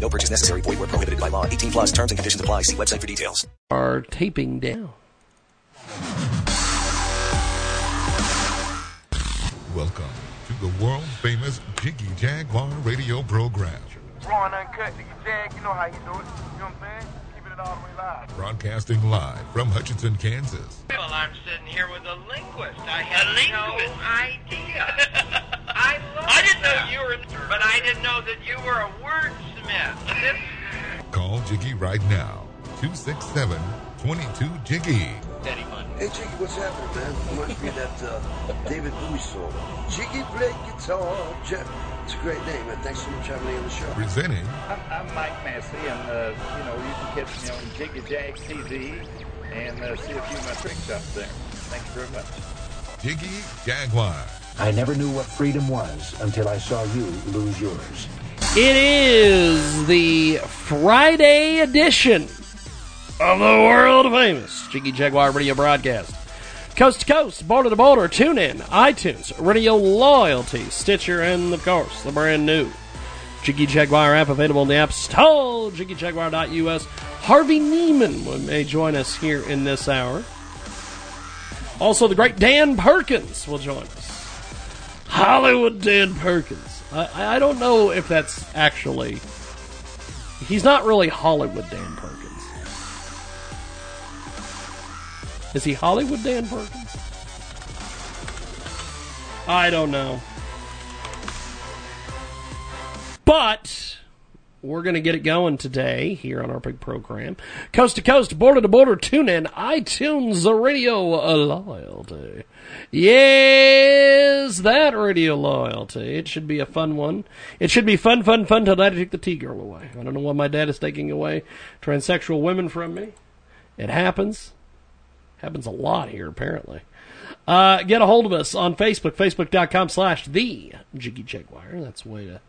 No purchase necessary. Void where prohibited by law. 18 plus terms and conditions apply. See website for details. Are taping down. Welcome to the world famous Jiggy Jaguar radio program. Raw and uncut, nigga Jag, you know how you do it. You know what I'm saying? Keeping it all the way live. Broadcasting live from Hutchinson, Kansas. Well, I'm sitting here with a linguist. I had no idea. I love I didn't know you were, but I didn't know that you were a wordsmith. This Call Jiggy right now. 267 22 Jiggy. Hey Jiggy, what's happening, man? Reminds me of that uh, David Bowie song. Jiggy play guitar. Jeff, it's a great name, man. Thanks so much for having me on the show. Presenting I'm, I'm Mike Massey, and uh, you know you can catch me on Jiggy Jag TV and uh, see a few of my tricks up there. Thank you very much. Jiggy Jaguar. I never knew what freedom was until I saw you lose yours. It is the Friday edition of the world famous Jiggy Jaguar radio broadcast. Coast to coast, border to border, tune in, iTunes, Radio Loyalty, Stitcher, and of course, the brand new Jiggy Jaguar app available in the App Store, jiggyjaguar.us. Harvey Neiman may join us here in this hour. Also, the great Dan Perkins will join us. Hollywood Dan Perkins. I, I don't know if that's actually. He's not really Hollywood Dan Perkins. Is he Hollywood Dan Perkins? I don't know. But we're going to get it going today here on our big program. Coast to coast, border to border, tune in, iTunes, the radio loyalty. Yes, that radio loyalty. It should be a fun one. It should be fun, fun, fun till Daddy took the T girl away. I don't know why my dad is taking away transsexual women from me. It happens. Happens a lot here, apparently. Uh, get a hold of us on Facebook, facebook.com slash the Jiggy Jaguar. That's the way to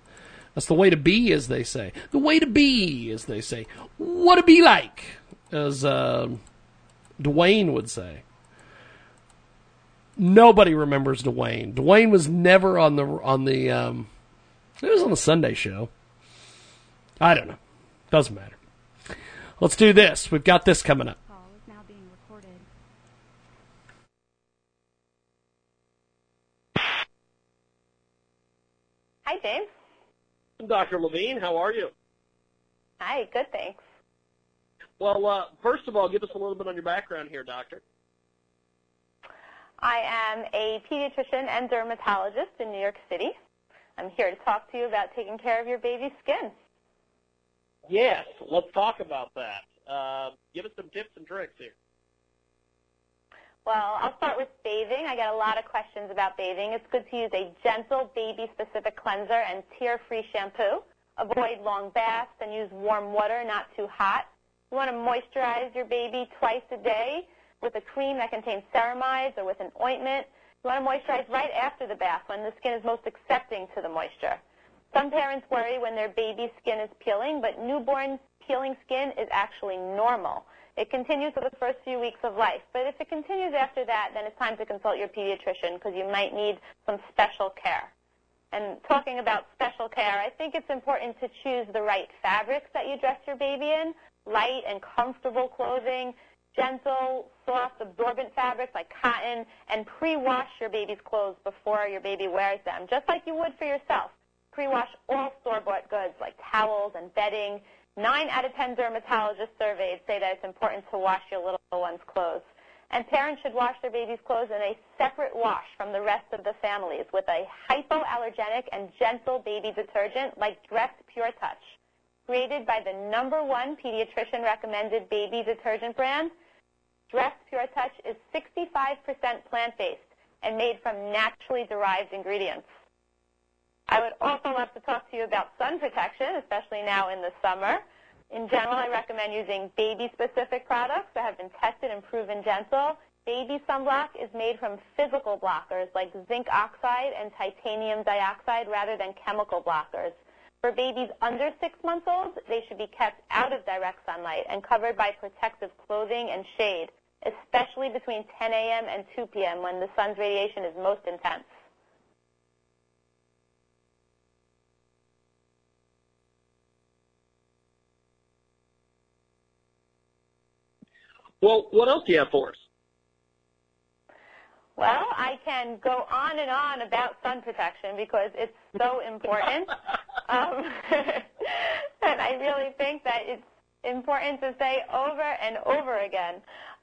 that's the way to be, as they say. The way to be, as they say. What to be like, as uh, Dwayne would say. Nobody remembers Dwayne. Dwayne was never on the on the. Um, it was on the Sunday show. I don't know. Doesn't matter. Let's do this. We've got this coming up. Call is now being recorded. Hi, James. Dr. Levine, how are you? Hi, good, thanks. Well, uh, first of all, give us a little bit on your background here, Doctor. I am a pediatrician and dermatologist in New York City. I'm here to talk to you about taking care of your baby's skin. Yes, let's talk about that. Uh, give us some tips and tricks here. Well, I'll start with bathing. I get a lot of questions about bathing. It's good to use a gentle baby-specific cleanser and tear-free shampoo. Avoid long baths and use warm water, not too hot. You want to moisturize your baby twice a day with a cream that contains ceramides or with an ointment. You want to moisturize right after the bath when the skin is most accepting to the moisture. Some parents worry when their baby's skin is peeling, but newborn peeling skin is actually normal. It continues for the first few weeks of life, but if it continues after that, then it's time to consult your pediatrician because you might need some special care. And talking about special care, I think it's important to choose the right fabrics that you dress your baby in, light and comfortable clothing, gentle, soft, absorbent fabrics like cotton, and pre-wash your baby's clothes before your baby wears them, just like you would for yourself. Pre-wash all store-bought goods like towels and bedding. Nine out of ten dermatologists surveyed say that it's important to wash your little one's clothes. And parents should wash their baby's clothes in a separate wash from the rest of the families with a hypoallergenic and gentle baby detergent like Dress Pure Touch. Created by the number one pediatrician recommended baby detergent brand, Dress Pure Touch is 65% plant-based and made from naturally derived ingredients. I would also love to talk to you about sun protection, especially now in the summer. In general, I recommend using baby-specific products that have been tested and proven gentle. Baby sunblock is made from physical blockers like zinc oxide and titanium dioxide rather than chemical blockers. For babies under six months old, they should be kept out of direct sunlight and covered by protective clothing and shade, especially between 10 a.m. and 2 p.m. when the sun's radiation is most intense. Well, what else do you have for us? Well, I can go on and on about sun protection because it's so important. um, and I really think that it's important to say over and over again,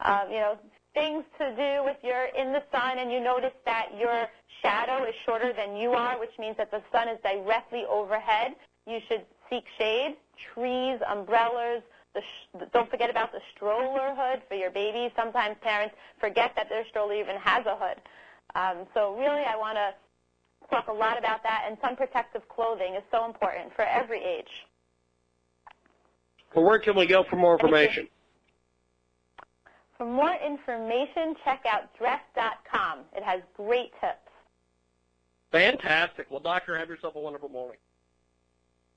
um, you know, things to do with you're in the sun and you notice that your shadow is shorter than you are, which means that the sun is directly overhead. You should seek shade, trees, umbrellas, the sh- don't forget about the stroller hood for your baby. Sometimes parents forget that their stroller even has a hood. Um, so really, I want to talk a lot about that. And sun protective clothing is so important for every age. Well, where can we go for more information? For more information, check out dress.com. It has great tips. Fantastic. Well, doctor, have yourself a wonderful morning.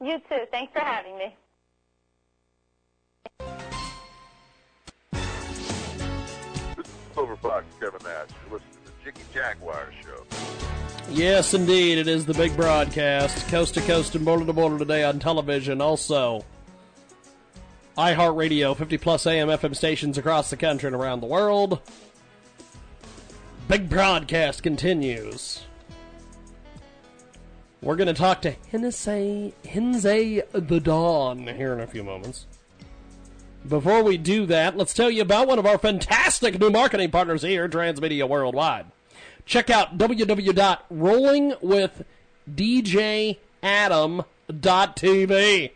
You too. Thanks for having me. Silver Fox, Kevin Nash. You're listening to the Jiggy Jaguar Show. Yes, indeed. It is the big broadcast, coast to coast and border to border today on television. Also, iHeartRadio, 50 plus AM FM stations across the country and around the world. Big broadcast continues. We're going to talk to Henze the Dawn here in a few moments. Before we do that, let's tell you about one of our fantastic new marketing partners here, Transmedia Worldwide. Check out www.rollingwithdjadam.tv.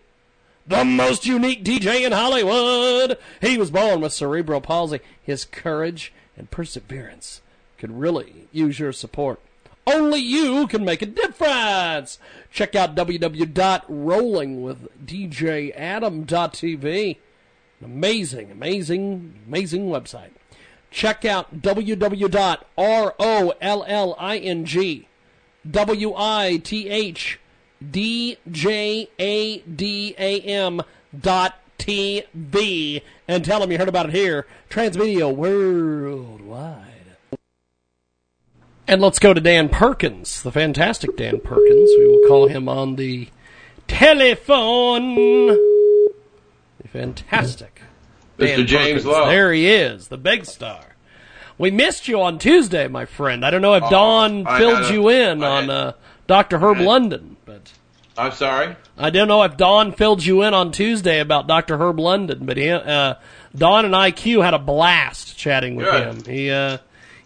The most unique DJ in Hollywood. He was born with cerebral palsy. His courage and perseverance could really use your support. Only you can make a difference. Check out www.rollingwithdjadam.tv. Amazing, amazing, amazing website. Check out TV and tell them you heard about it here. Transmedia Worldwide. And let's go to Dan Perkins, the fantastic Dan Perkins. We will call him on the telephone. Fantastic. Mr. James Perkins. Lowe. There he is, the big star. We missed you on Tuesday, my friend. I don't know if Oh, Don I filled you in I on uh, Dr. Herb London, but I'm sorry. I don't know if Don filled you in on Tuesday about Dr. Herb London, but he, uh, Don and IQ had a blast chatting with Good. him. He uh,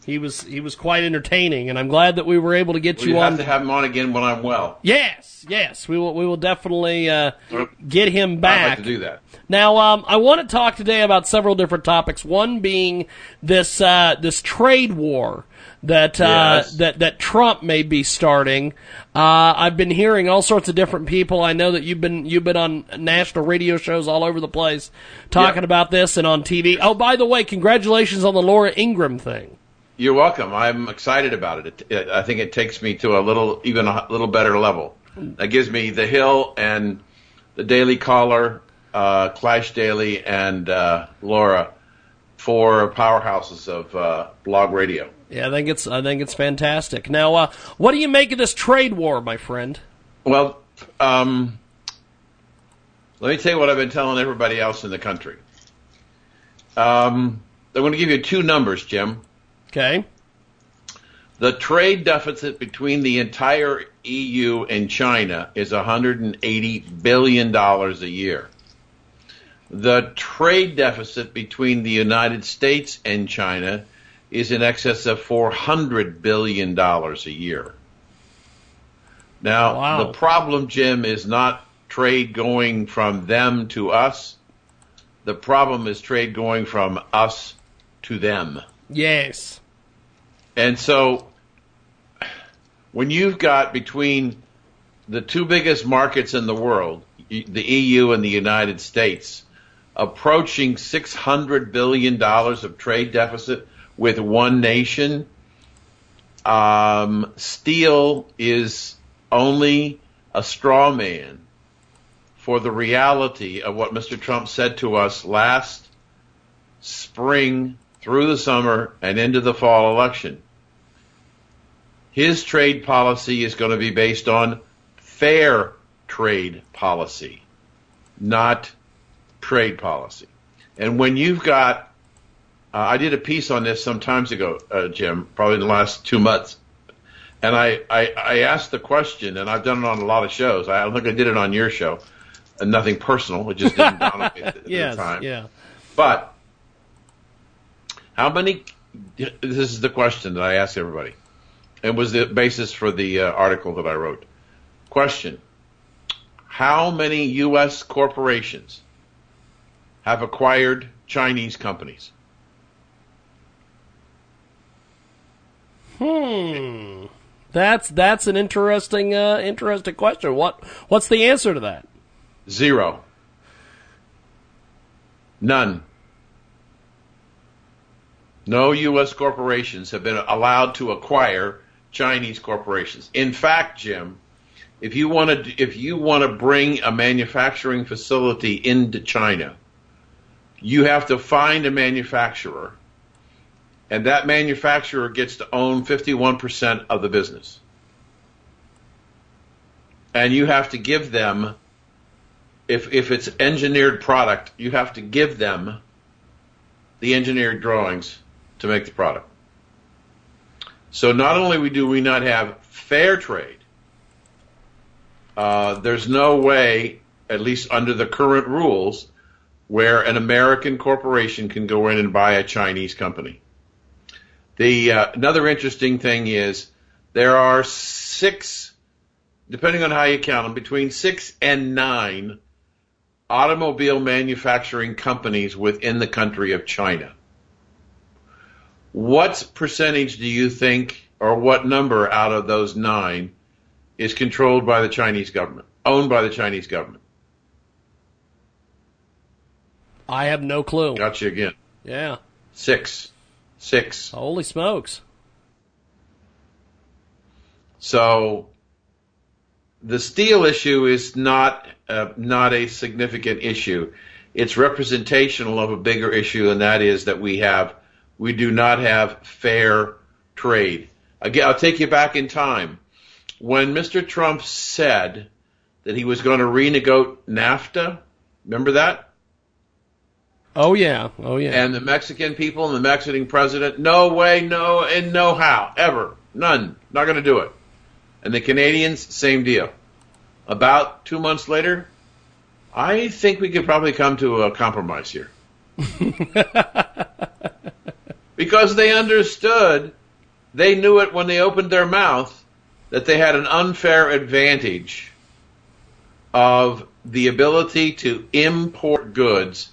he was he was quite entertaining, and I'm glad that we were able to get We you have on. to have him on again when I'm well. Yes, yes, we will we will definitely uh, get him I'd back. like to do that. Now, um, I want to talk today about several different topics. One being this uh, this trade war that uh, Yes. that that Trump may be starting. Uh, I've been hearing all sorts of different people. I know that you've been you've been on national radio shows all over the place talking about this and on TV. Oh, by the way, congratulations on the Laura Ingraham thing. You're welcome. I'm excited about it. It. I think it takes me to a little, even a little better level. That gives me the Hill and the Daily Caller, uh, Clash Daily, and uh, Laura, four powerhouses of uh, blog radio. Yeah, I think it's I think it's fantastic. Now, uh, what do you make of this trade war, my friend? Well, um, let me tell you what I've been telling everybody else in the country. Um, I'm going to give you two numbers, Jim. Okay. The trade deficit between the entire EU and China is 180 billion dollars a year. The trade deficit between the United States and China is in excess of 400 billion dollars a year. Now, Wow. the problem, Jim, is not trade going from them to us. The problem is trade going from us to them. Yes. And so when you've got between the two biggest markets in the world, the EU and the United States approaching $600 billion of trade deficit with one nation, um, steel is only a straw man for the reality of what Mr. Trump said to us last spring through the summer and into the fall election. His trade policy is going to be based on fair trade policy, not trade policy. And when you've got, uh, I did a piece on this some times ago, uh, Jim, probably in the last two months. And I, I, I asked the question, and I've done it on a lot of shows. I think I did it on your show. And nothing personal. It just didn't dawn on me at the yes, time. yeah. But how many? This is the question that I ask everybody. It was the basis for the uh, article that I wrote. Question: How many U.S. corporations have acquired Chinese companies? Hmm. That's that's an interesting uh, interesting question. What what's the answer to that? Zero. None. No U.S. corporations have been allowed to acquire Chinese corporations. In fact, Jim, if you want to if you want to bring a manufacturing facility into China, you have to find a manufacturer, and that manufacturer gets to own 51% of the business. And you have to give them if if it's engineered product, you have to give them the engineered drawings to make the product. So not only do we not have fair trade, uh, there's no way, at least under the current rules, where an American corporation can go in and buy a Chinese company. The uh, another interesting thing is there are six, depending on how you count them, between six and nine automobile manufacturing companies within the country of China. What percentage do you think, or what number out of those nine, is controlled by the Chinese government, owned by the Chinese government? I have no clue. Got you again. Yeah. Six. Six. Holy smokes. So the steel issue is not uh, not a significant issue. It's representational of a bigger issue, and that is that we have we do not have fair trade. Again, I'll take you back in time when Mr. Trump said that he was going to renegotiate NAFTA. Remember that? Oh yeah, oh yeah. And the Mexican people and the Mexican president, no way, no, and no how, ever, none, not going to do it. And the Canadians, same deal. About two months later, I think we could probably come to a compromise here. because they understood, they knew it when they opened their mouth, that they had an unfair advantage of the ability to import goods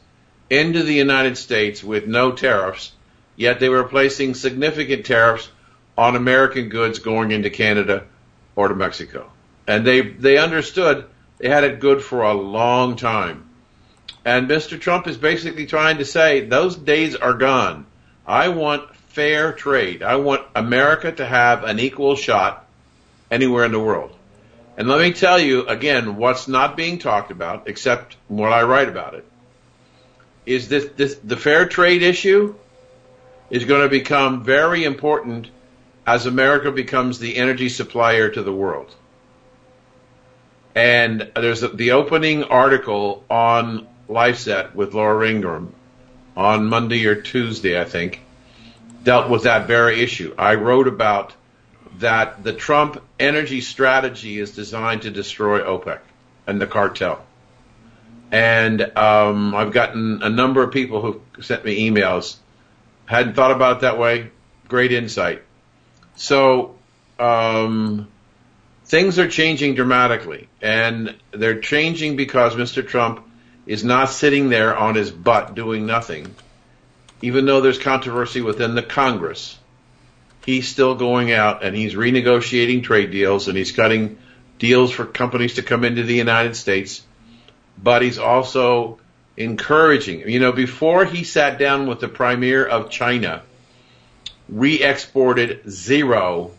into the United States with no tariffs, yet they were placing significant tariffs on American goods going into Canada or to Mexico. And they, they understood they had it good for a long time. And Mr. Trump is basically trying to say those days are gone. I want fair trade. I want America to have an equal shot anywhere in the world. And let me tell you again, what's not being talked about, except what I write about it, is this, this the fair trade issue is going to become very important as America becomes the energy supplier to the world. And there's the opening article on LifeZette with Laura Ingraham on Monday or Tuesday, I think, dealt with that very issue. I wrote about that the Trump energy strategy is designed to destroy OPEC and the cartel. And um, I've gotten a number of people who sent me emails. Hadn't thought about it that way. Great insight. So um, things are changing dramatically, and they're changing because Mr. Trump is not sitting there on his butt doing nothing. Even though there's controversy within the Congress, he's still going out and he's renegotiating trade deals and he's cutting deals for companies to come into the United States but he's also encouraging. You know, before he sat down with the premier of China, we exported zero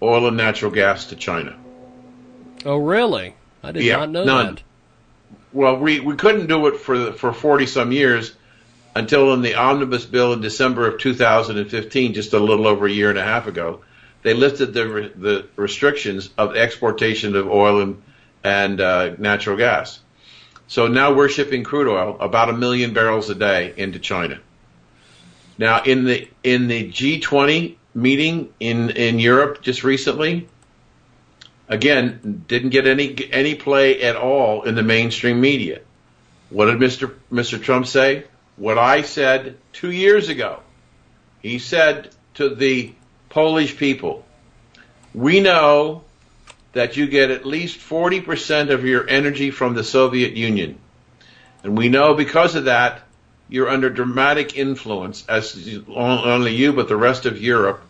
oil and natural gas to China. Oh, really? I did Yeah, not know none. that. Well, we, we couldn't do it for for 40 some years until in the omnibus bill in December of 2015, just a little over a year and a half ago, they lifted the re- the restrictions of exportation of oil and and uh, natural gas. So now we're shipping crude oil about a million barrels a day into China. Now in the in the G20 meeting in in Europe just recently, again didn't get any any play at all in the mainstream media. What did Mr. Mr. Trump say? What I said two years ago. He said to the Polish people, "We know that you get at least 40% of your energy from the Soviet Union, and we know because of that you're under dramatic influence, as only you but the rest of Europe,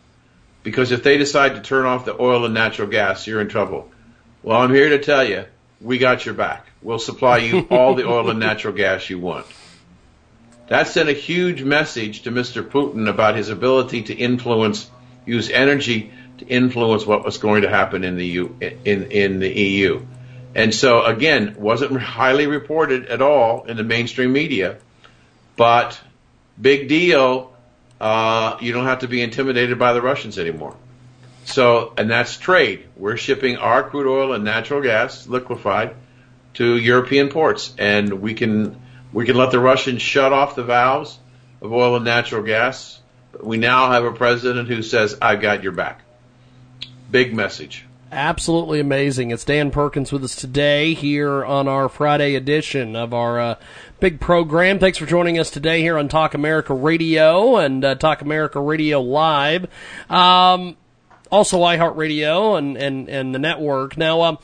because if they decide to turn off the oil and natural gas, you're in trouble. Well, I'm here to tell you, we got your back. We'll supply you all the oil and natural gas you want. That sent a huge message to Mr. Putin about his ability to influence, use energy to influence what was going to happen in the U, in in the EU. And so again, wasn't highly reported at all in the mainstream media, but big deal. Uh, you don't have to be intimidated by the Russians anymore. So, and that's trade. We're shipping our crude oil and natural gas, liquefied, to European ports, and we can we can let the Russians shut off the valves of oil and natural gas. We now have a president who says, "I've got your back." Big message. Absolutely amazing. It's Dan Perkins with us today here on our Friday edition of our uh, big program. Thanks for joining us today here on Talk America Radio and uh, Talk America Radio Live. Um, also iHeartRadio and, and, and the network. Now, um,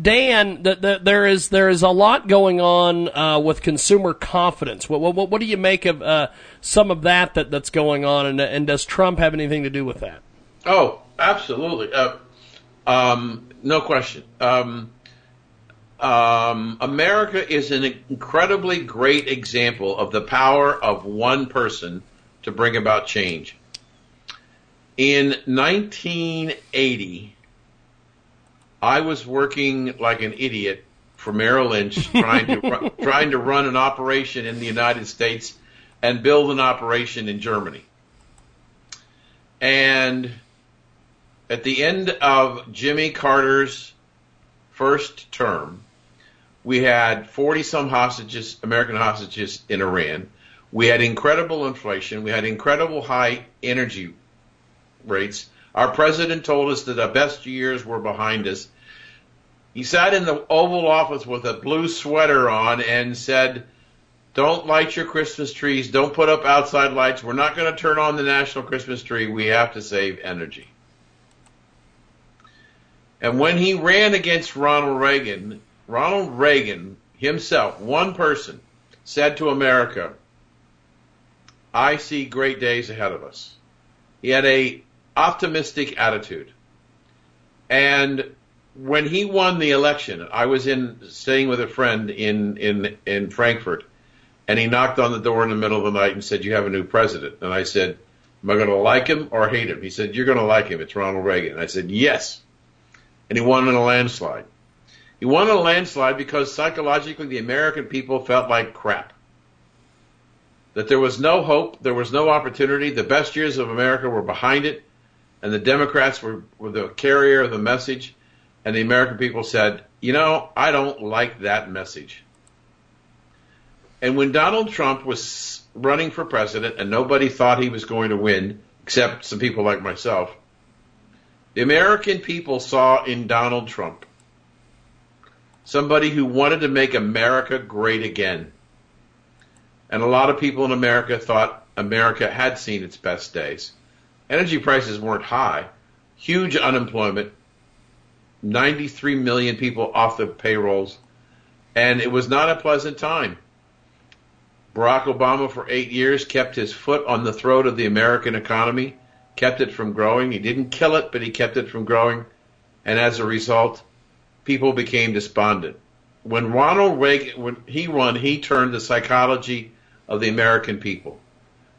Dan, the, the, there is there is a lot going on uh, with consumer confidence. What, what what do you make of uh, some of that, that that's going on, and, and does Trump have anything to do with that? Oh, absolutely. Um, no question. Um, um, America is an incredibly great example of the power of one person to bring about change. In 1980, I was working like an idiot for Merrill Lynch, trying to ru- trying to run an operation in the United States and build an operation in Germany. And at the end of Jimmy Carter's first term, we had 40 some hostages, American hostages in Iran. We had incredible inflation. We had incredible high energy rates. Our president told us that the best years were behind us. He sat in the Oval Office with a blue sweater on and said, Don't light your Christmas trees. Don't put up outside lights. We're not going to turn on the national Christmas tree. We have to save energy. And when he ran against Ronald Reagan, Ronald Reagan himself, one person, said to America, I see great days ahead of us. He had a optimistic attitude. And when he won the election, I was in staying with a friend in in in Frankfurt, and he knocked on the door in the middle of the night and said, "You have a new president." And I said, "Am I going to like him or hate him?" He said, "You're going to like him. It's Ronald Reagan." And I said, "Yes." And he won in a landslide. He won in a landslide because psychologically the American people felt like crap. That there was no hope, there was no opportunity. The best years of America were behind it, and the Democrats were, were the carrier of the message. And the American people said, you know, I don't like that message. And when Donald Trump was running for president and nobody thought he was going to win, except some people like myself, the American people saw in Donald Trump somebody who wanted to make America great again. And a lot of people in America thought America had seen its best days. Energy prices weren't high, huge unemployment, 93 million people off the payrolls, and it was not a pleasant time. Barack Obama, for eight years, kept his foot on the throat of the American economy, kept it from growing. He didn't kill it, but he kept it from growing. And as a result, people became despondent. when Ronald Reagan, when he won, he turned the psychology of the American people.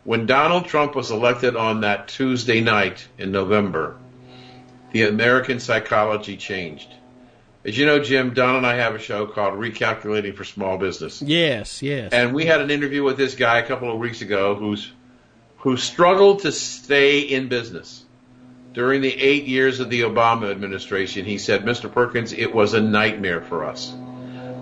When Donald Trump was elected on that Tuesday night in November, the American psychology changed. As you know, Jim, Don and I have a show called Recalculating for Small Business. Yes, yes. And we had an interview with this guy a couple of weeks ago who's who struggled to stay in business. During the eight years of the Obama administration, he said, Mr. Perkins, it was a nightmare for us.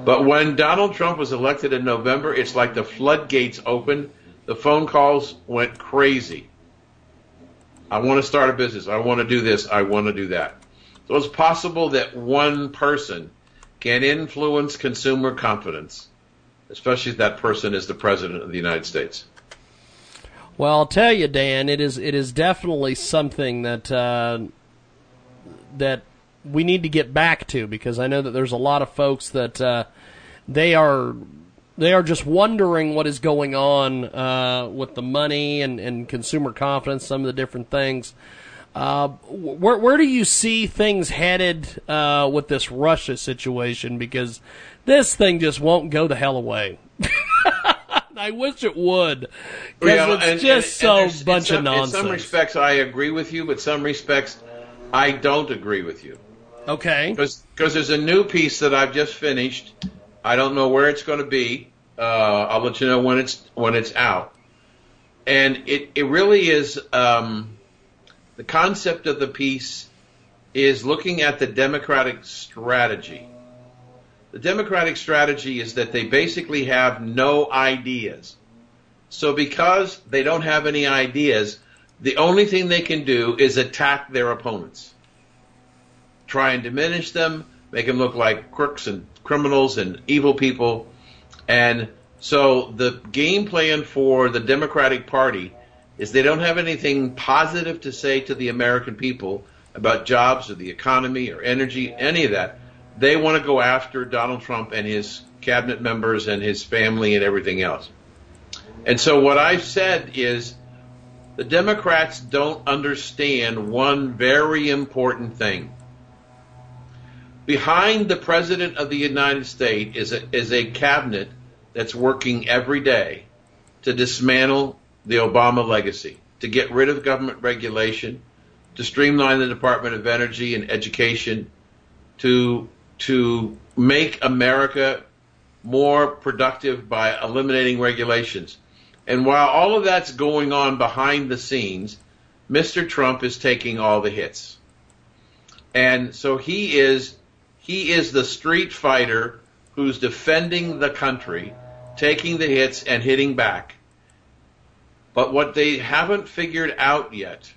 But when Donald Trump was elected in November, it's like the floodgates opened. The phone calls went crazy. I want to start a business. I want to do this. I want to do that. So it's possible that one person can influence consumer confidence, especially if that person is the president of the United States. Well, I'll tell you, Dan, it is it is definitely something that uh, that we need to get back to because I know that there's a lot of folks that uh, they are they are just wondering what is going on uh, with the money and, and consumer confidence, some of the different things. Uh, where where do you see things headed uh, with this Russia situation? Because this thing just won't go the hell away. I wish it would. Because Yeah, it's and- just and- and so there's- bunch in of nonsense. In some respects, I agree with you, but some respects, I don't agree with you. Okay. Because there's a new piece that I've just finished. I don't know where it's going to be. Uh, I'll let you know when it's when it's out. And it it really is um, the concept of the piece is looking at the Democratic strategy. The Democratic strategy is that they basically have no ideas. So because they don't have any ideas, the only thing they can do is attack their opponents. Try and diminish them, make them look like crooks and criminals and evil people. And so the game plan for the Democratic Party is they don't have anything positive to say to the American people about jobs or the economy or energy, any of that. They want to go after Donald Trump and his cabinet members and his family and everything else. And so what I've said is the Democrats don't understand one very important thing. Behind the President of the United States is a, is a cabinet that's working every day to dismantle the Obama legacy, to get rid of government regulation, to streamline the Department of Energy and Education, to to make America more productive by eliminating regulations. And while all of that's going on behind the scenes, Mr. Trump is taking all the hits. And so he is he is the street fighter who's defending the country, taking the hits and hitting back. But what they haven't figured out yet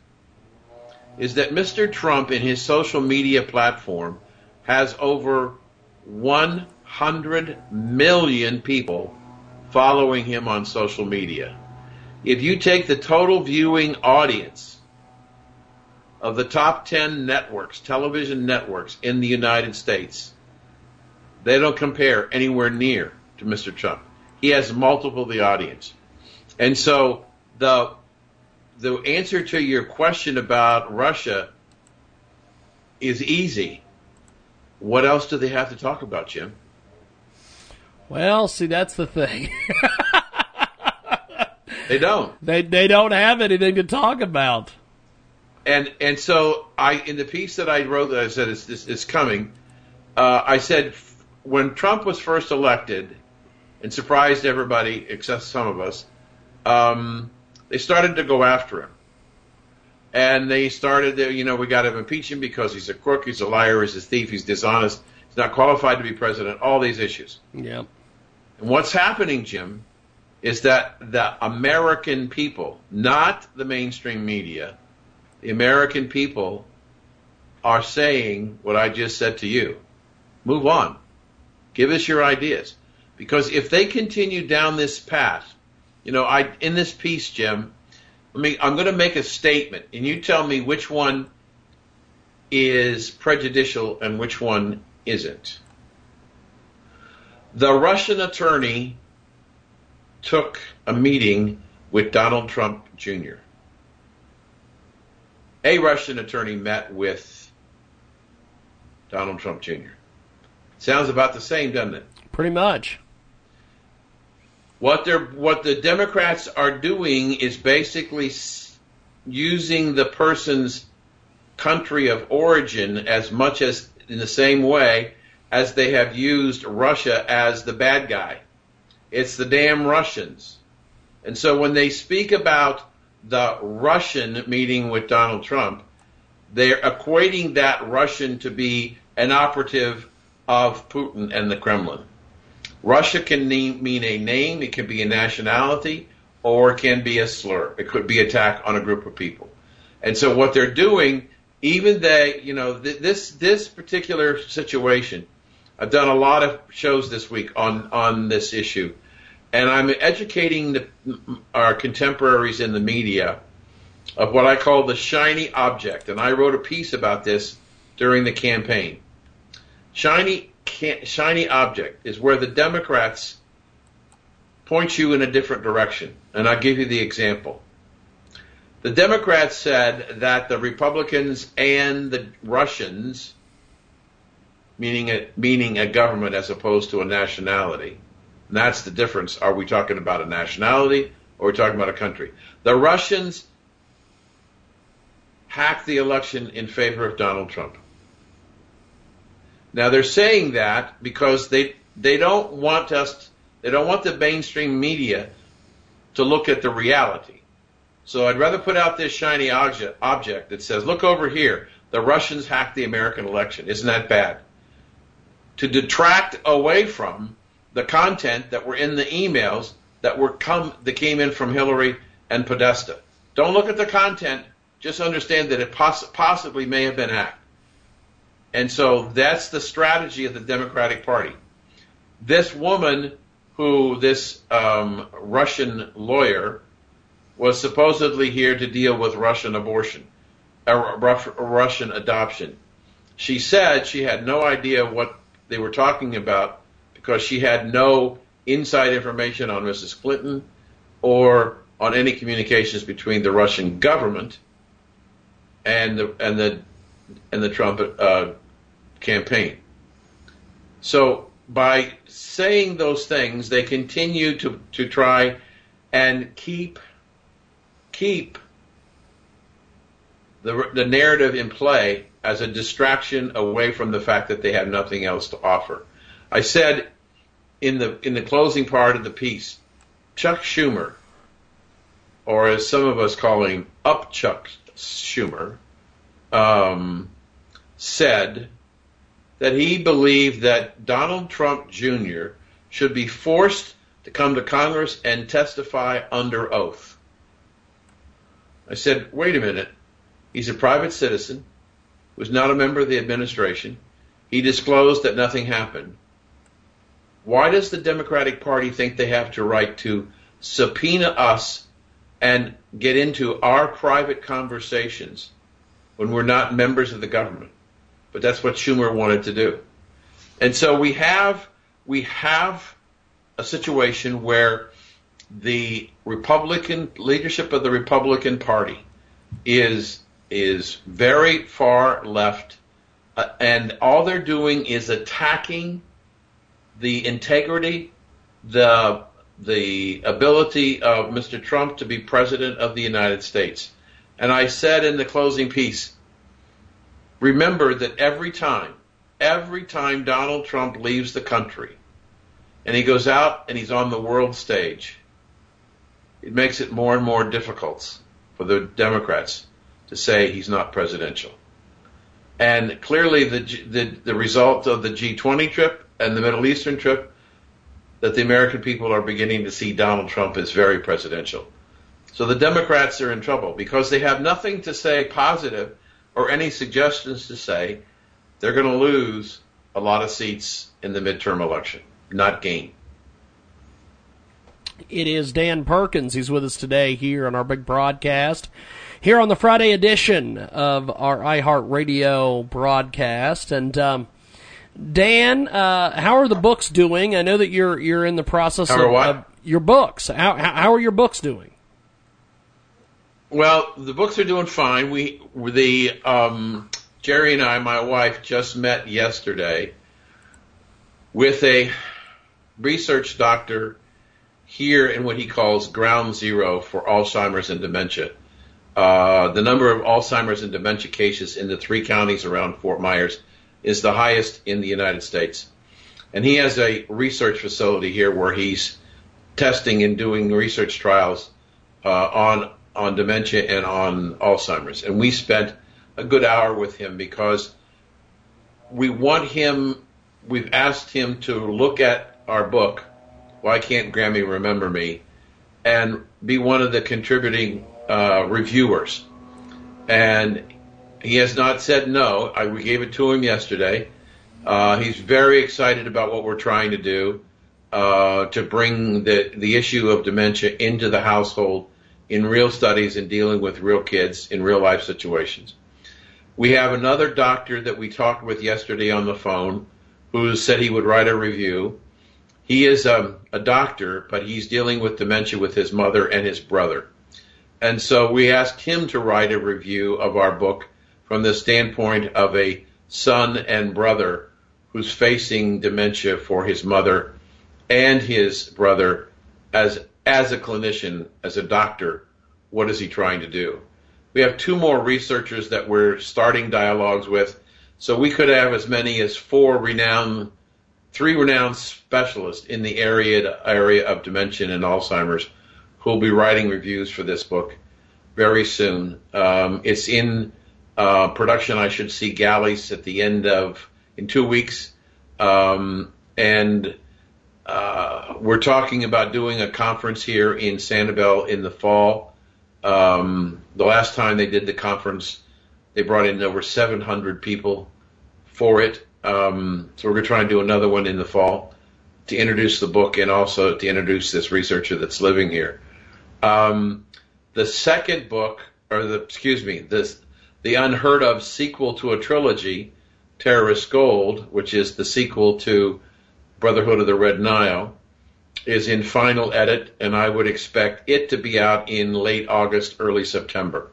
is that Mr. Trump in his social media platform has over 100 million people following him on social media. If you take the total viewing audience of the top 10 networks, television networks in the United States, they don't compare anywhere near to Mr. Trump. He has multiple the audience. And so the the answer to your question about Russia is easy. What else do they have to talk about, Jim? Well, see, that's the thing. They don't. they they don't have anything to talk about. And and so I in the piece that I wrote that I said it's it's, it's coming. Uh, I said f- when Trump was first elected and surprised everybody except some of us, um, they started to go after him. And they started you know, we got to impeach him because he's a crook, he's a liar, he's a thief, he's dishonest, he's not qualified to be president, all these issues. Yeah. And what's happening, Jim, is that the American people, not the mainstream media, the American people are saying what I just said to you. Move on. Give us your ideas. Because if they continue down this path, you know, I in this piece, Jim, let me I'm gonna make a statement and you tell me which one is prejudicial and which one isn't. The Russian attorney took a meeting with Donald Trump Jr. A Russian attorney met with Donald Trump Jr. Sounds about the same, doesn't it? Pretty much. What they're what the Democrats are doing is basically using the person's country of origin as much as in the same way as they have used Russia as the bad guy. It's the damn Russians. And so when they speak about the Russian meeting with Donald Trump, they're equating that Russian to be an operative of Putin and the Kremlin. Russia can mean a name, it can be a nationality, or it can be a slur. It could be attack on a group of people. And so what they're doing, even they, you know, th- this this particular situation, I've done a lot of shows this week on on this issue, and I'm educating the, our contemporaries in the media of what I call the shiny object. And I wrote a piece about this during the campaign. Shiny shiny object is where the Democrats point you in a different direction. And I'll give you the example. The Democrats said that the Republicans and the Russians, meaning a, meaning a government as opposed to a nationality, and that's the difference. Are we talking about a nationality or are we talking about a country? The Russians hacked the election in favor of Donald Trump. Now they're saying that because they they don't want us they don't want the mainstream media to look at the reality. So I'd rather put out this shiny object, object that says, look over here, the Russians hacked the American election. Isn't that bad? To detract away from the content that were in the emails that were come that came in from Hillary and Podesta. Don't look at the content. Just understand that it poss- possibly may have been hacked. And so that's the strategy of the Democratic Party. This woman, who this um, Russian lawyer was supposedly here to deal with Russian abortion, a Russian adoption. She said she had no idea what they were talking about because she had no inside information on Mrs. Clinton or on any communications between the Russian government and the and the and the Trump uh, campaign. So by saying those things, they continue to to try and keep keep the the narrative in play as a distraction away from the fact that they have nothing else to offer. I said in the in the closing part of the piece, Chuck Schumer, or as some of us call him, Up Chuck Schumer, um, said that he believed that Donald Trump Jr. should be forced to come to Congress and testify under oath. I said, wait a minute. He's a private citizen, was not a member of the administration. He disclosed that nothing happened. Why does the Democratic Party think they have to right to subpoena us and get into our private conversations when we're not members of the government? But that's what Schumer wanted to do. And so we have we have a situation where the Republican leadership of the Republican Party is is very far left, uh, and all they're doing is attacking the integrity, the the ability of Mr. Trump to be president of the United States. And I said in the closing piece, remember that every time, every time Donald Trump leaves the country and he goes out and he's on the world stage, it makes it more and more difficult for the Democrats to say he's not presidential. And clearly the, the, the result of the G20 trip and the Middle Eastern trip that the American people are beginning to see Donald Trump as very presidential. So the Democrats are in trouble because they have nothing to say positive or any suggestions to say they're going to lose a lot of seats in the midterm election, not gain. It is Dan Perkins. He's with us today here on our big broadcast. Here on the Friday edition of our iHeartRadio broadcast. And um, Dan, uh, how are the books doing? I know that you're you're in the process of, of, your books. How how are your books doing? Well, the books are doing fine. We the um, Jerry and I, my wife, just met yesterday with a research doctor here in what he calls ground zero for Alzheimer's and dementia. Uh, the number of Alzheimer's and dementia cases in the three counties around Fort Myers is the highest in the United States. And he has a research facility here where he's testing and doing research trials uh, on on dementia and on Alzheimer's. And we spent a good hour with him because we want him. We've asked him to look at our book. Why can't Grammy remember me? And be one of the contributing uh, reviewers. And he has not said no. I, we gave it to him yesterday. Uh, he's very excited about what we're trying to do uh, to bring the the issue of dementia into the household in real studies and dealing with real kids in real life situations. We have another doctor that we talked with yesterday on the phone who said he would write a review. He is um, a doctor, but he's dealing with dementia with his mother and his brother. And so we asked him to write a review of our book from the standpoint of a son and brother who's facing dementia for his mother and his brother as as a clinician, as a doctor, what is he trying to do? We have two more researchers that we're starting dialogues with, so we could have as many as four renowned, three renowned specialists in the area area of dementia and Alzheimer's who will be writing reviews for this book very soon. Um, it's in uh, production. I should see galleys at the end of in two weeks, um, and uh, we're talking about doing a conference here in Sanibel in the fall. Um, the last time they did the conference, they brought in over 700 people for it. Um, so we're going to try and do another one in the fall to introduce the book and also to introduce this researcher that's living here. Um, the second book, or the excuse me, this the unheard of sequel to a trilogy, Terrorist Gold, which is the sequel to Brotherhood of the Red Nile, is in final edit, and I would expect it to be out in late August, early September.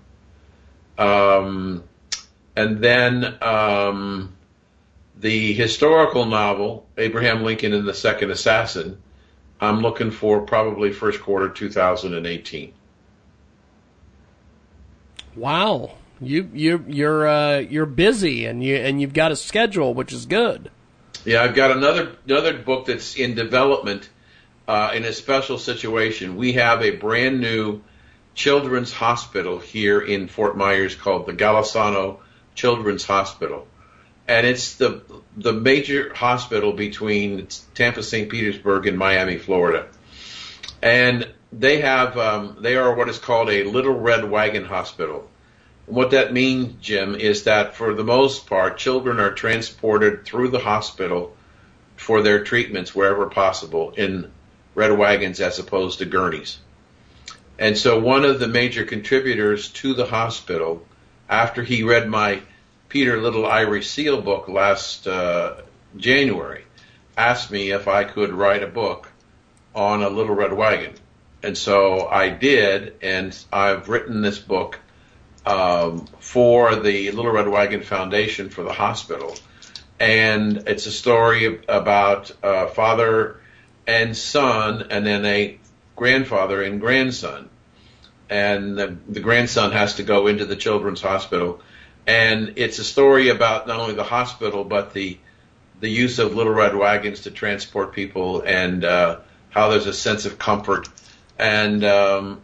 Um, and then um, the historical novel, Abraham Lincoln and the Second Assassin, I'm looking for probably first quarter 2018. Wow, you you you're uh, you're busy and you and you've got a schedule, which is good. Yeah, I've got another another book that's in development uh, in a special situation. We have a brand new children's hospital here in Fort Myers called the Golisano Children's Hospital, and it's the the major hospital between Tampa, St. Petersburg, and Miami, Florida, and they have um, they are what is called a Little Red Wagon Hospital. What that means, Jim, is that for the most part, children are transported through the hospital for their treatments wherever possible in red wagons as opposed to gurneys. And so one of the major contributors to the hospital, after he read my Peter Little Irish Seal book last uh, January, asked me if I could write a book on a little red wagon. And so I did, and I've written this book um, for the Little Red Wagon Foundation for the hospital. And it's a story about uh, father and son, and then a grandfather and grandson. And the, the grandson has to go into the children's hospital. And it's a story about not only the hospital, but the the use of little red wagons to transport people and uh, how there's a sense of comfort. And um,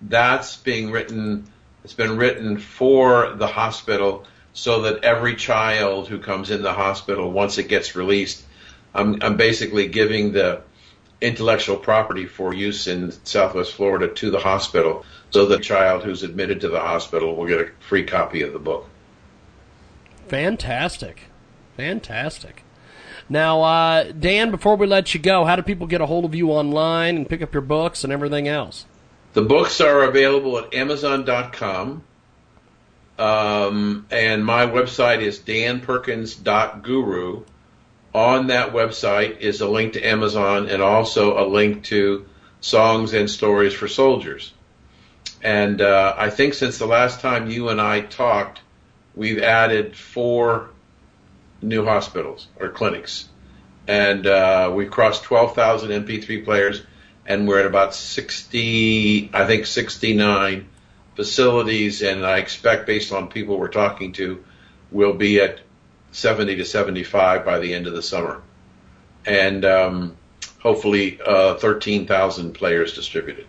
that's being written it's been written for the hospital so that every child who comes in the hospital, once it gets released, I'm, I'm basically giving the intellectual property for use in Southwest Florida to the hospital so the child who's admitted to the hospital will get a free copy of the book. Fantastic. Fantastic. Now, uh, Dan, before we let you go, how do people get a hold of you online and pick up your books and everything else? The books are available at Amazon.com. Um, and my website is danperkins.guru. On that website is a link to Amazon and also a link to Songs and Stories for Soldiers. And uh, I think since the last time you and I talked, we've added four new hospitals or clinics. and uh, we crossed 12,000 MP3 players, and we're at about 60, I think 69 facilities, and I expect, based on people we're talking to, we'll be at 70 to 75 by the end of the summer, and um, hopefully uh, 13,000 players distributed.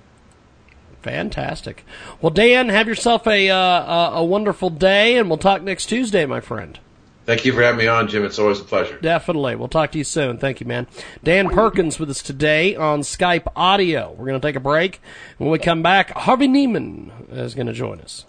Fantastic. Well, Dan, have yourself a, uh, a wonderful day, and we'll talk next Tuesday, my friend. Thank you for having me on, Jim. It's always a pleasure. Definitely. We'll talk to you soon. Thank you, man. Dan Perkins with us today on Skype audio. We're going to take a break. When we come back, Harvey Neiman is going to join us.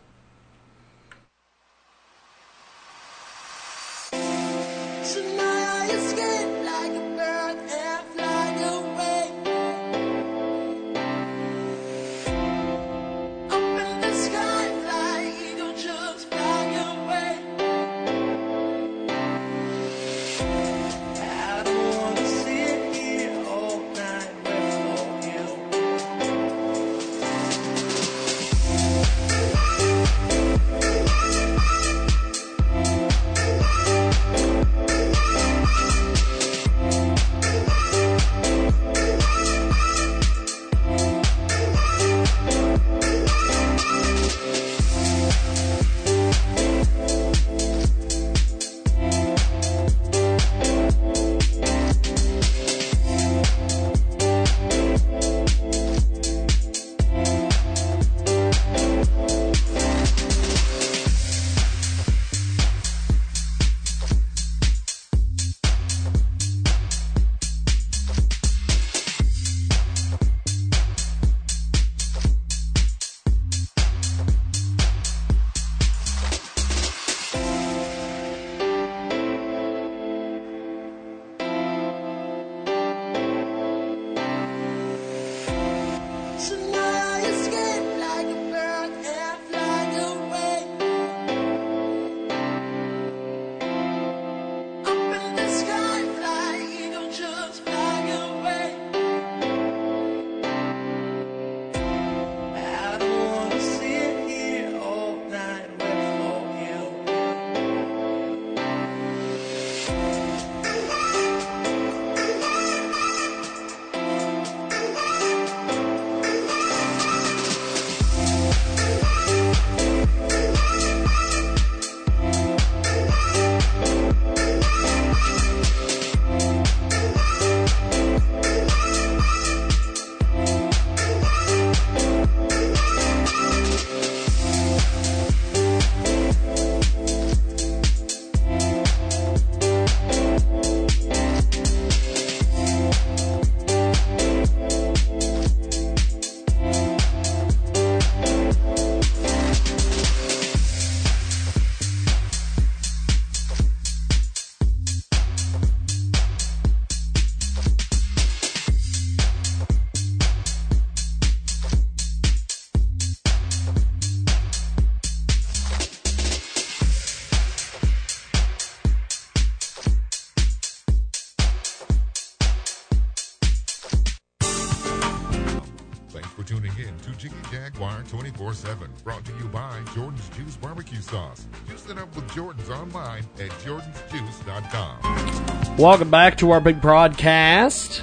24 7. Brought to you by Jordan's Juice Barbecue Sauce. Juice it up with Jordan's online at jordansjuice.com. Welcome back to our big broadcast.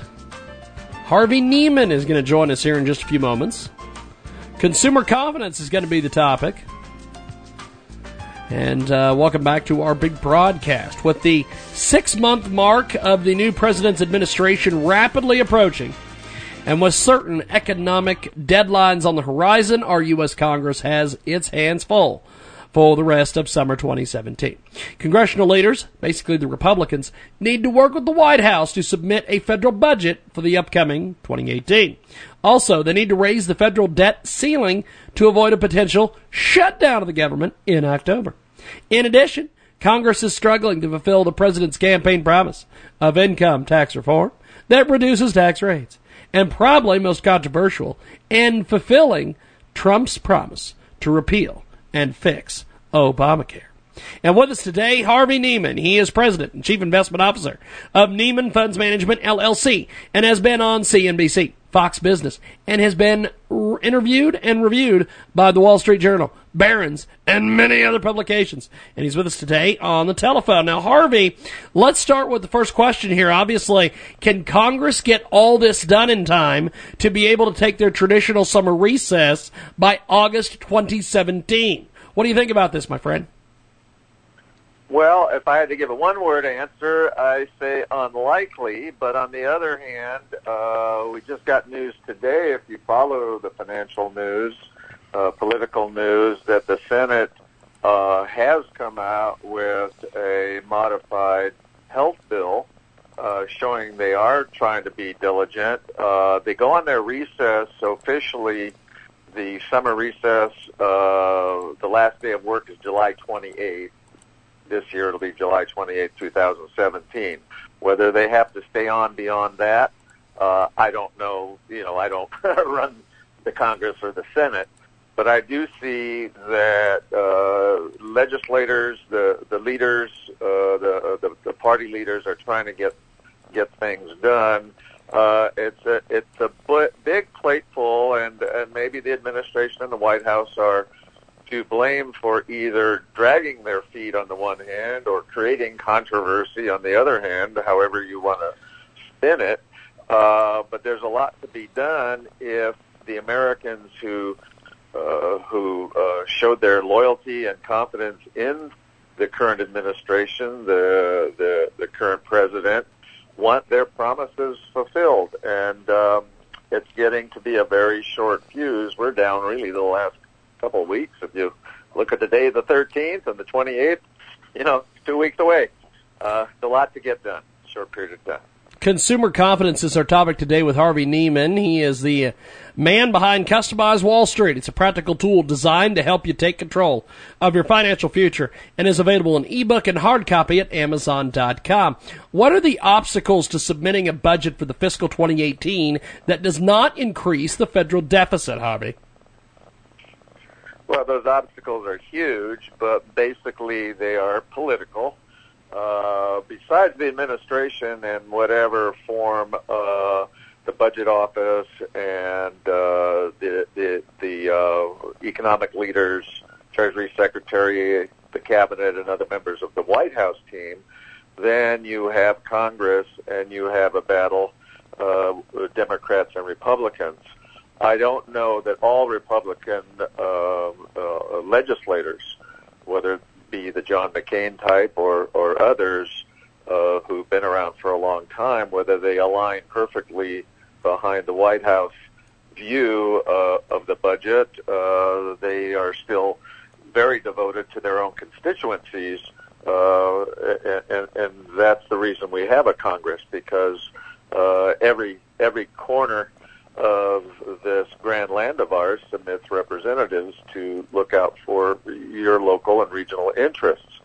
Harvey Neiman is going to join us here in just a few moments. Consumer confidence is going to be the topic. And uh, welcome back to our big broadcast. With the six month mark of the new president's administration rapidly approaching, and with certain economic deadlines on the horizon, our U.S. Congress has its hands full for the rest of summer 2017. Congressional leaders, basically the Republicans, need to work with the White House to submit a federal budget for the upcoming 2018. Also, they need to raise the federal debt ceiling to avoid a potential shutdown of the government in October. In addition, Congress is struggling to fulfill the president's campaign promise of income tax reform that reduces tax rates, and probably most controversial, in fulfilling Trump's promise to repeal and fix Obamacare. And with us today, Harvey Neiman. He is president and chief investment officer of Neiman Funds Management LLC and has been on CNBC, Fox Business, and has been interviewed and reviewed by the Wall Street Journal, Barron's, and many other publications. And he's with us today on the telephone. Now, Harvey, let's start with the first question here. Obviously, can Congress get all this done in time to be able to take their traditional summer recess by August 2017? What do you think about this, my friend? Well, if I had to give a one-word answer, I say unlikely. But on the other hand, uh, we just got news today. If you follow the financial news, uh, political news, that the Senate uh, has come out with a modified health bill, uh, showing they are trying to be diligent. Uh, they go on their recess officially. The summer recess, uh, the last day of work is July 28th this year it'll be July 28, 2017. Whether they have to stay on beyond that, uh, I don't know. You know, I don't run the Congress or the Senate, but I do see that uh, legislators, the the leaders, uh, the, the the party leaders are trying to get get things done. Uh, it's a it's a big plateful, and and maybe the administration and the White House are to blame for either dragging their feet on the one hand or creating controversy on the other hand, however you want to spin it. Uh, but there's a lot to be done if the Americans who uh, who uh, showed their loyalty and confidence in the current administration, the the, the current president, want their promises fulfilled, and um, it's getting to be a very short fuse. We're down really the last couple of weeks. If you look at the day the 13th and the 28th, you know, two weeks away. Uh, it's a lot to get done. Short period of time. Consumer confidence is our topic today with Harvey Neiman. He is the man behind Customize Wall Street. It's a practical tool designed to help you take control of your financial future and is available in ebook and hard copy at Amazon.com. What are the obstacles to submitting a budget for the fiscal 2018 that does not increase the federal deficit, Harvey? Well, those obstacles are huge, but basically they are political. Uh, besides the administration and whatever form uh, the budget office and uh, the the, the uh, economic leaders, Treasury Secretary, the cabinet, and other members of the White House team, then you have Congress and you have a battle uh, with Democrats and Republicans. I don't know that all Republican uh, uh, legislators, whether be the John McCain type or, or others uh, who've been around for a long time, whether they align perfectly behind the White House view uh, of the budget. Uh, they are still very devoted to their own constituencies, uh, and, and that's the reason we have a Congress because uh, every every corner of this grand land of ours submits representatives to look out for your local and regional interests.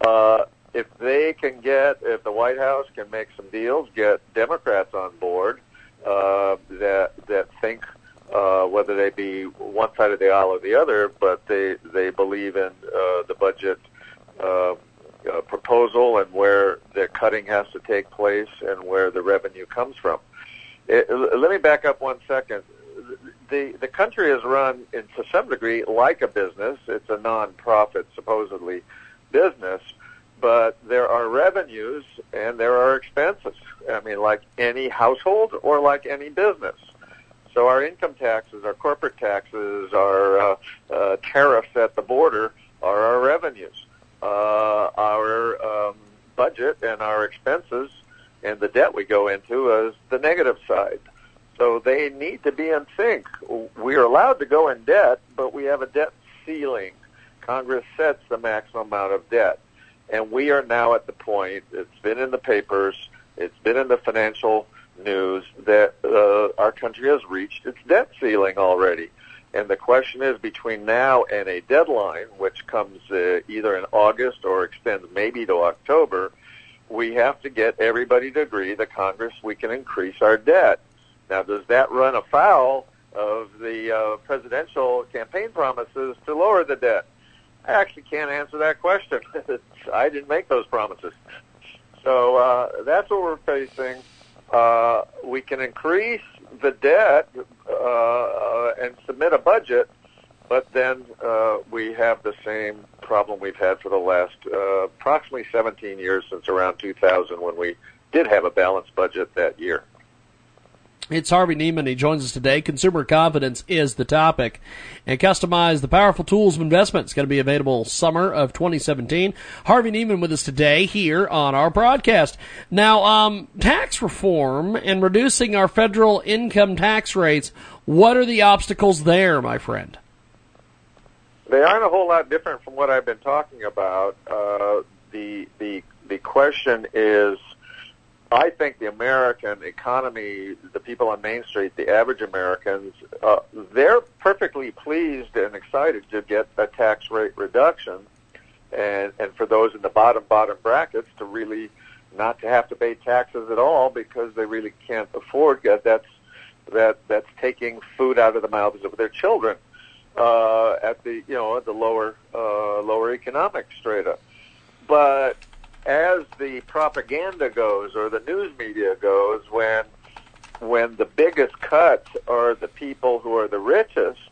Uh, if they can get, if the White House can make some deals, get Democrats on board uh, that that think uh, whether they be one side of the aisle or the other, but they they believe in uh, the budget uh, uh, proposal and where the cutting has to take place and where the revenue comes from. It, let me back up one second. The the country is run in, to some degree like a business. It's a non-profit, supposedly, business, but there are revenues and there are expenses. I mean, like any household or like any business. So our income taxes, our corporate taxes, our uh, uh, tariffs at the border are our revenues. Uh, our um, budget and our expenses and the debt we go into is the negative side. So they need to be in sync. We are allowed to go in debt, but we have a debt ceiling. Congress sets the maximum amount of debt. And we are now at the point, it's been in the papers, it's been in the financial news, that uh, our country has reached its debt ceiling already. And the question is between now and a deadline, which comes uh, either in August or extends maybe to October, we have to get everybody to agree that Congress we can increase our debt. Now, does that run afoul of the uh, presidential campaign promises to lower the debt? I actually can't answer that question. I didn't make those promises. So uh, that's what we're facing. Uh, we can increase the debt uh, and submit a budget, but then uh, we have the same problem we've had for the last uh, approximately 17 years since around 2000 when we did have a balanced budget that year. It's Harvey Neiman. He joins us today. Consumer confidence is the topic. And customize the powerful tools of investment. It's going to be available summer of 2017. Harvey Neiman with us today here on our broadcast. Now, um, tax reform and reducing our federal income tax rates. What are the obstacles there, my friend? They aren't a whole lot different from what I've been talking about. Uh, the the the question is I think the American economy, the people on Main Street, the average Americans, uh, they're perfectly pleased and excited to get a tax rate reduction, and and for those in the bottom bottom brackets to really not to have to pay taxes at all because they really can't afford that. That's that that's taking food out of the mouths of their children uh, at the you know at the lower uh, lower economic strata, but as the propaganda goes or the news media goes, when when the biggest cuts are the people who are the richest,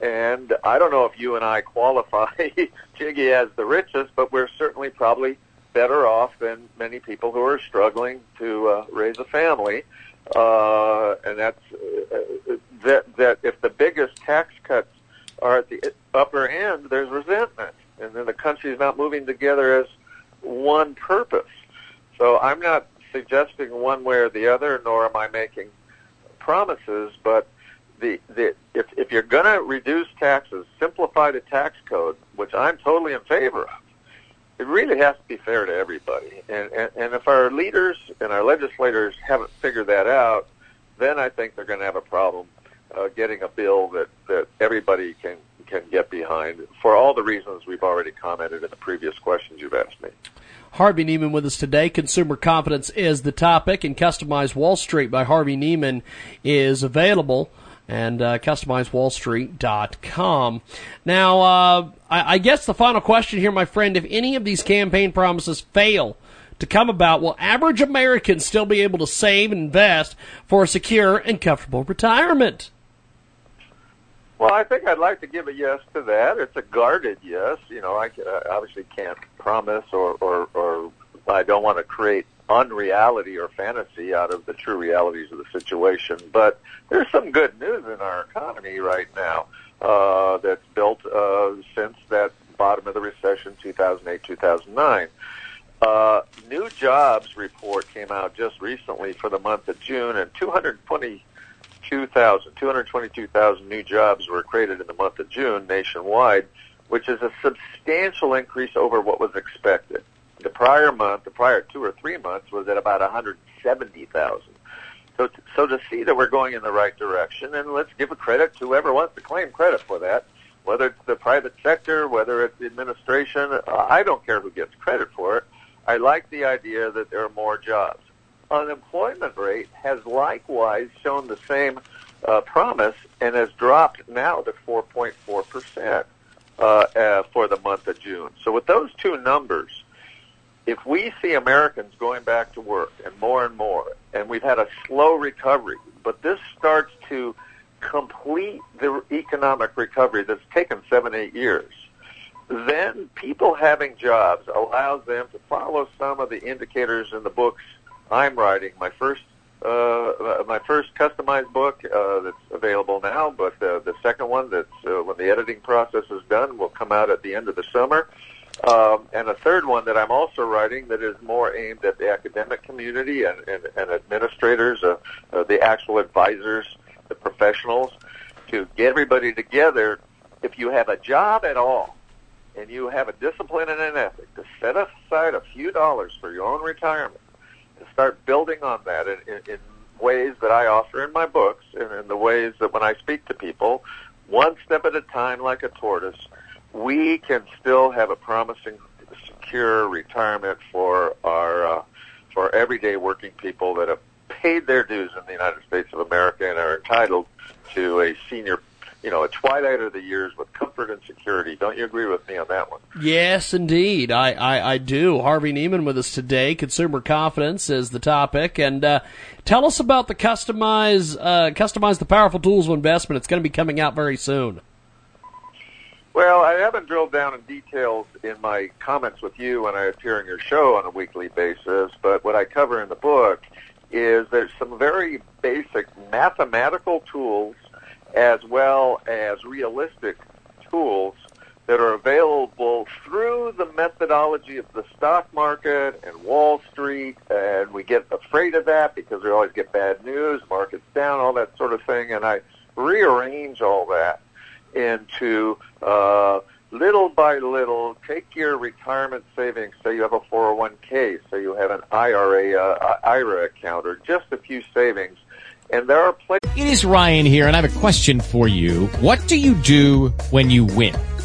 and I don't know if you and I qualify Jiggy as the richest, but we're certainly probably better off than many people who are struggling to uh, raise a family. Uh, and that's uh, that that if the biggest tax cuts are at the upper end, there's resentment, and then the country is not moving together as one purpose. So I'm not suggesting one way or the other, nor am I making promises, but the, the if, if you're going to reduce taxes, simplify the tax code, which I'm totally in favor of, it really has to be fair to everybody. And, and, and if our leaders and our legislators haven't figured that out, then I think they're going to have a problem uh, getting a bill that, that everybody can can get behind for all the reasons we've already commented in the previous questions you've asked me. Harvey Neiman with us today. Consumer confidence is the topic, and Customized Wall Street by Harvey Neiman is available. And uh, customizewallstreet.com. Now, uh, I, I guess the final question here, my friend, if any of these campaign promises fail, to come about, will average Americans still be able to save and invest for a secure and comfortable retirement? Well, I think I'd like to give a yes to that. It's a guarded yes. You know, I, I obviously can't promise or, or, or I don't want to create unreality or fantasy out of the true realities of the situation. But there's some good news in our economy right now uh, that's built uh, since that bottom of the recession, 2008, 2009. Uh, new jobs report came out just recently for the month of June, and 220 2,000, 222,000 new jobs were created in the month of June nationwide, which is a substantial increase over what was expected. The prior month, the prior two or three months, was at about 170,000. So, so to see that we're going in the right direction, and let's give a credit to whoever wants to claim credit for that, whether it's the private sector, whether it's the administration, I don't care who gets credit for it. I like the idea that there are more jobs unemployment rate has likewise shown the same uh, promise and has dropped now to 4.4 percent uh, uh, for the month of June. So with those two numbers, if we see Americans going back to work and more and more, and we've had a slow recovery, but this starts to complete the economic recovery that's taken seven, eight years, then people having jobs allows them to follow some of the indicators in the books I'm writing my first uh, my first customized book uh, that's available now, but uh, the second one that's uh, when the editing process is done will come out at the end of the summer. Um, and a third one that I'm also writing that is more aimed at the academic community and, and, and administrators, uh, uh, the actual advisors, the professionals, to get everybody together. If you have a job at all, and you have a discipline and an ethic to set aside a few dollars for your own retirement, start building on that in, in, in ways that I offer in my books and in the ways that when I speak to people, one step at a time like a tortoise, we can still have a promising, secure retirement for our uh, for everyday working people that have paid their dues in the United States of America and are entitled to a senior you know, a twilight of the years with comfort and security. Don't you agree with me on that one? Yes, indeed. I, I, I do. Harvey Neiman with us today. Consumer confidence is the topic. And uh, tell us about the customize, uh, customize the powerful tools of investment. It's going to be coming out very soon. Well, I haven't drilled down in details in my comments with you when I appear on your show on a weekly basis, but what I cover in the book is there's some very basic mathematical tools as well as realistic tools that are available through the methodology of the stock market and Wall Street, and we get afraid of that because we always get bad news, markets down, all that sort of thing, and I rearrange all that into uh, little by little, take your retirement savings, say you have a 401k, say you have an IRA, uh, IRA account, or just a few savings, and there are plenty. It is Ryan here, and I have a question for you. What do you do when you win?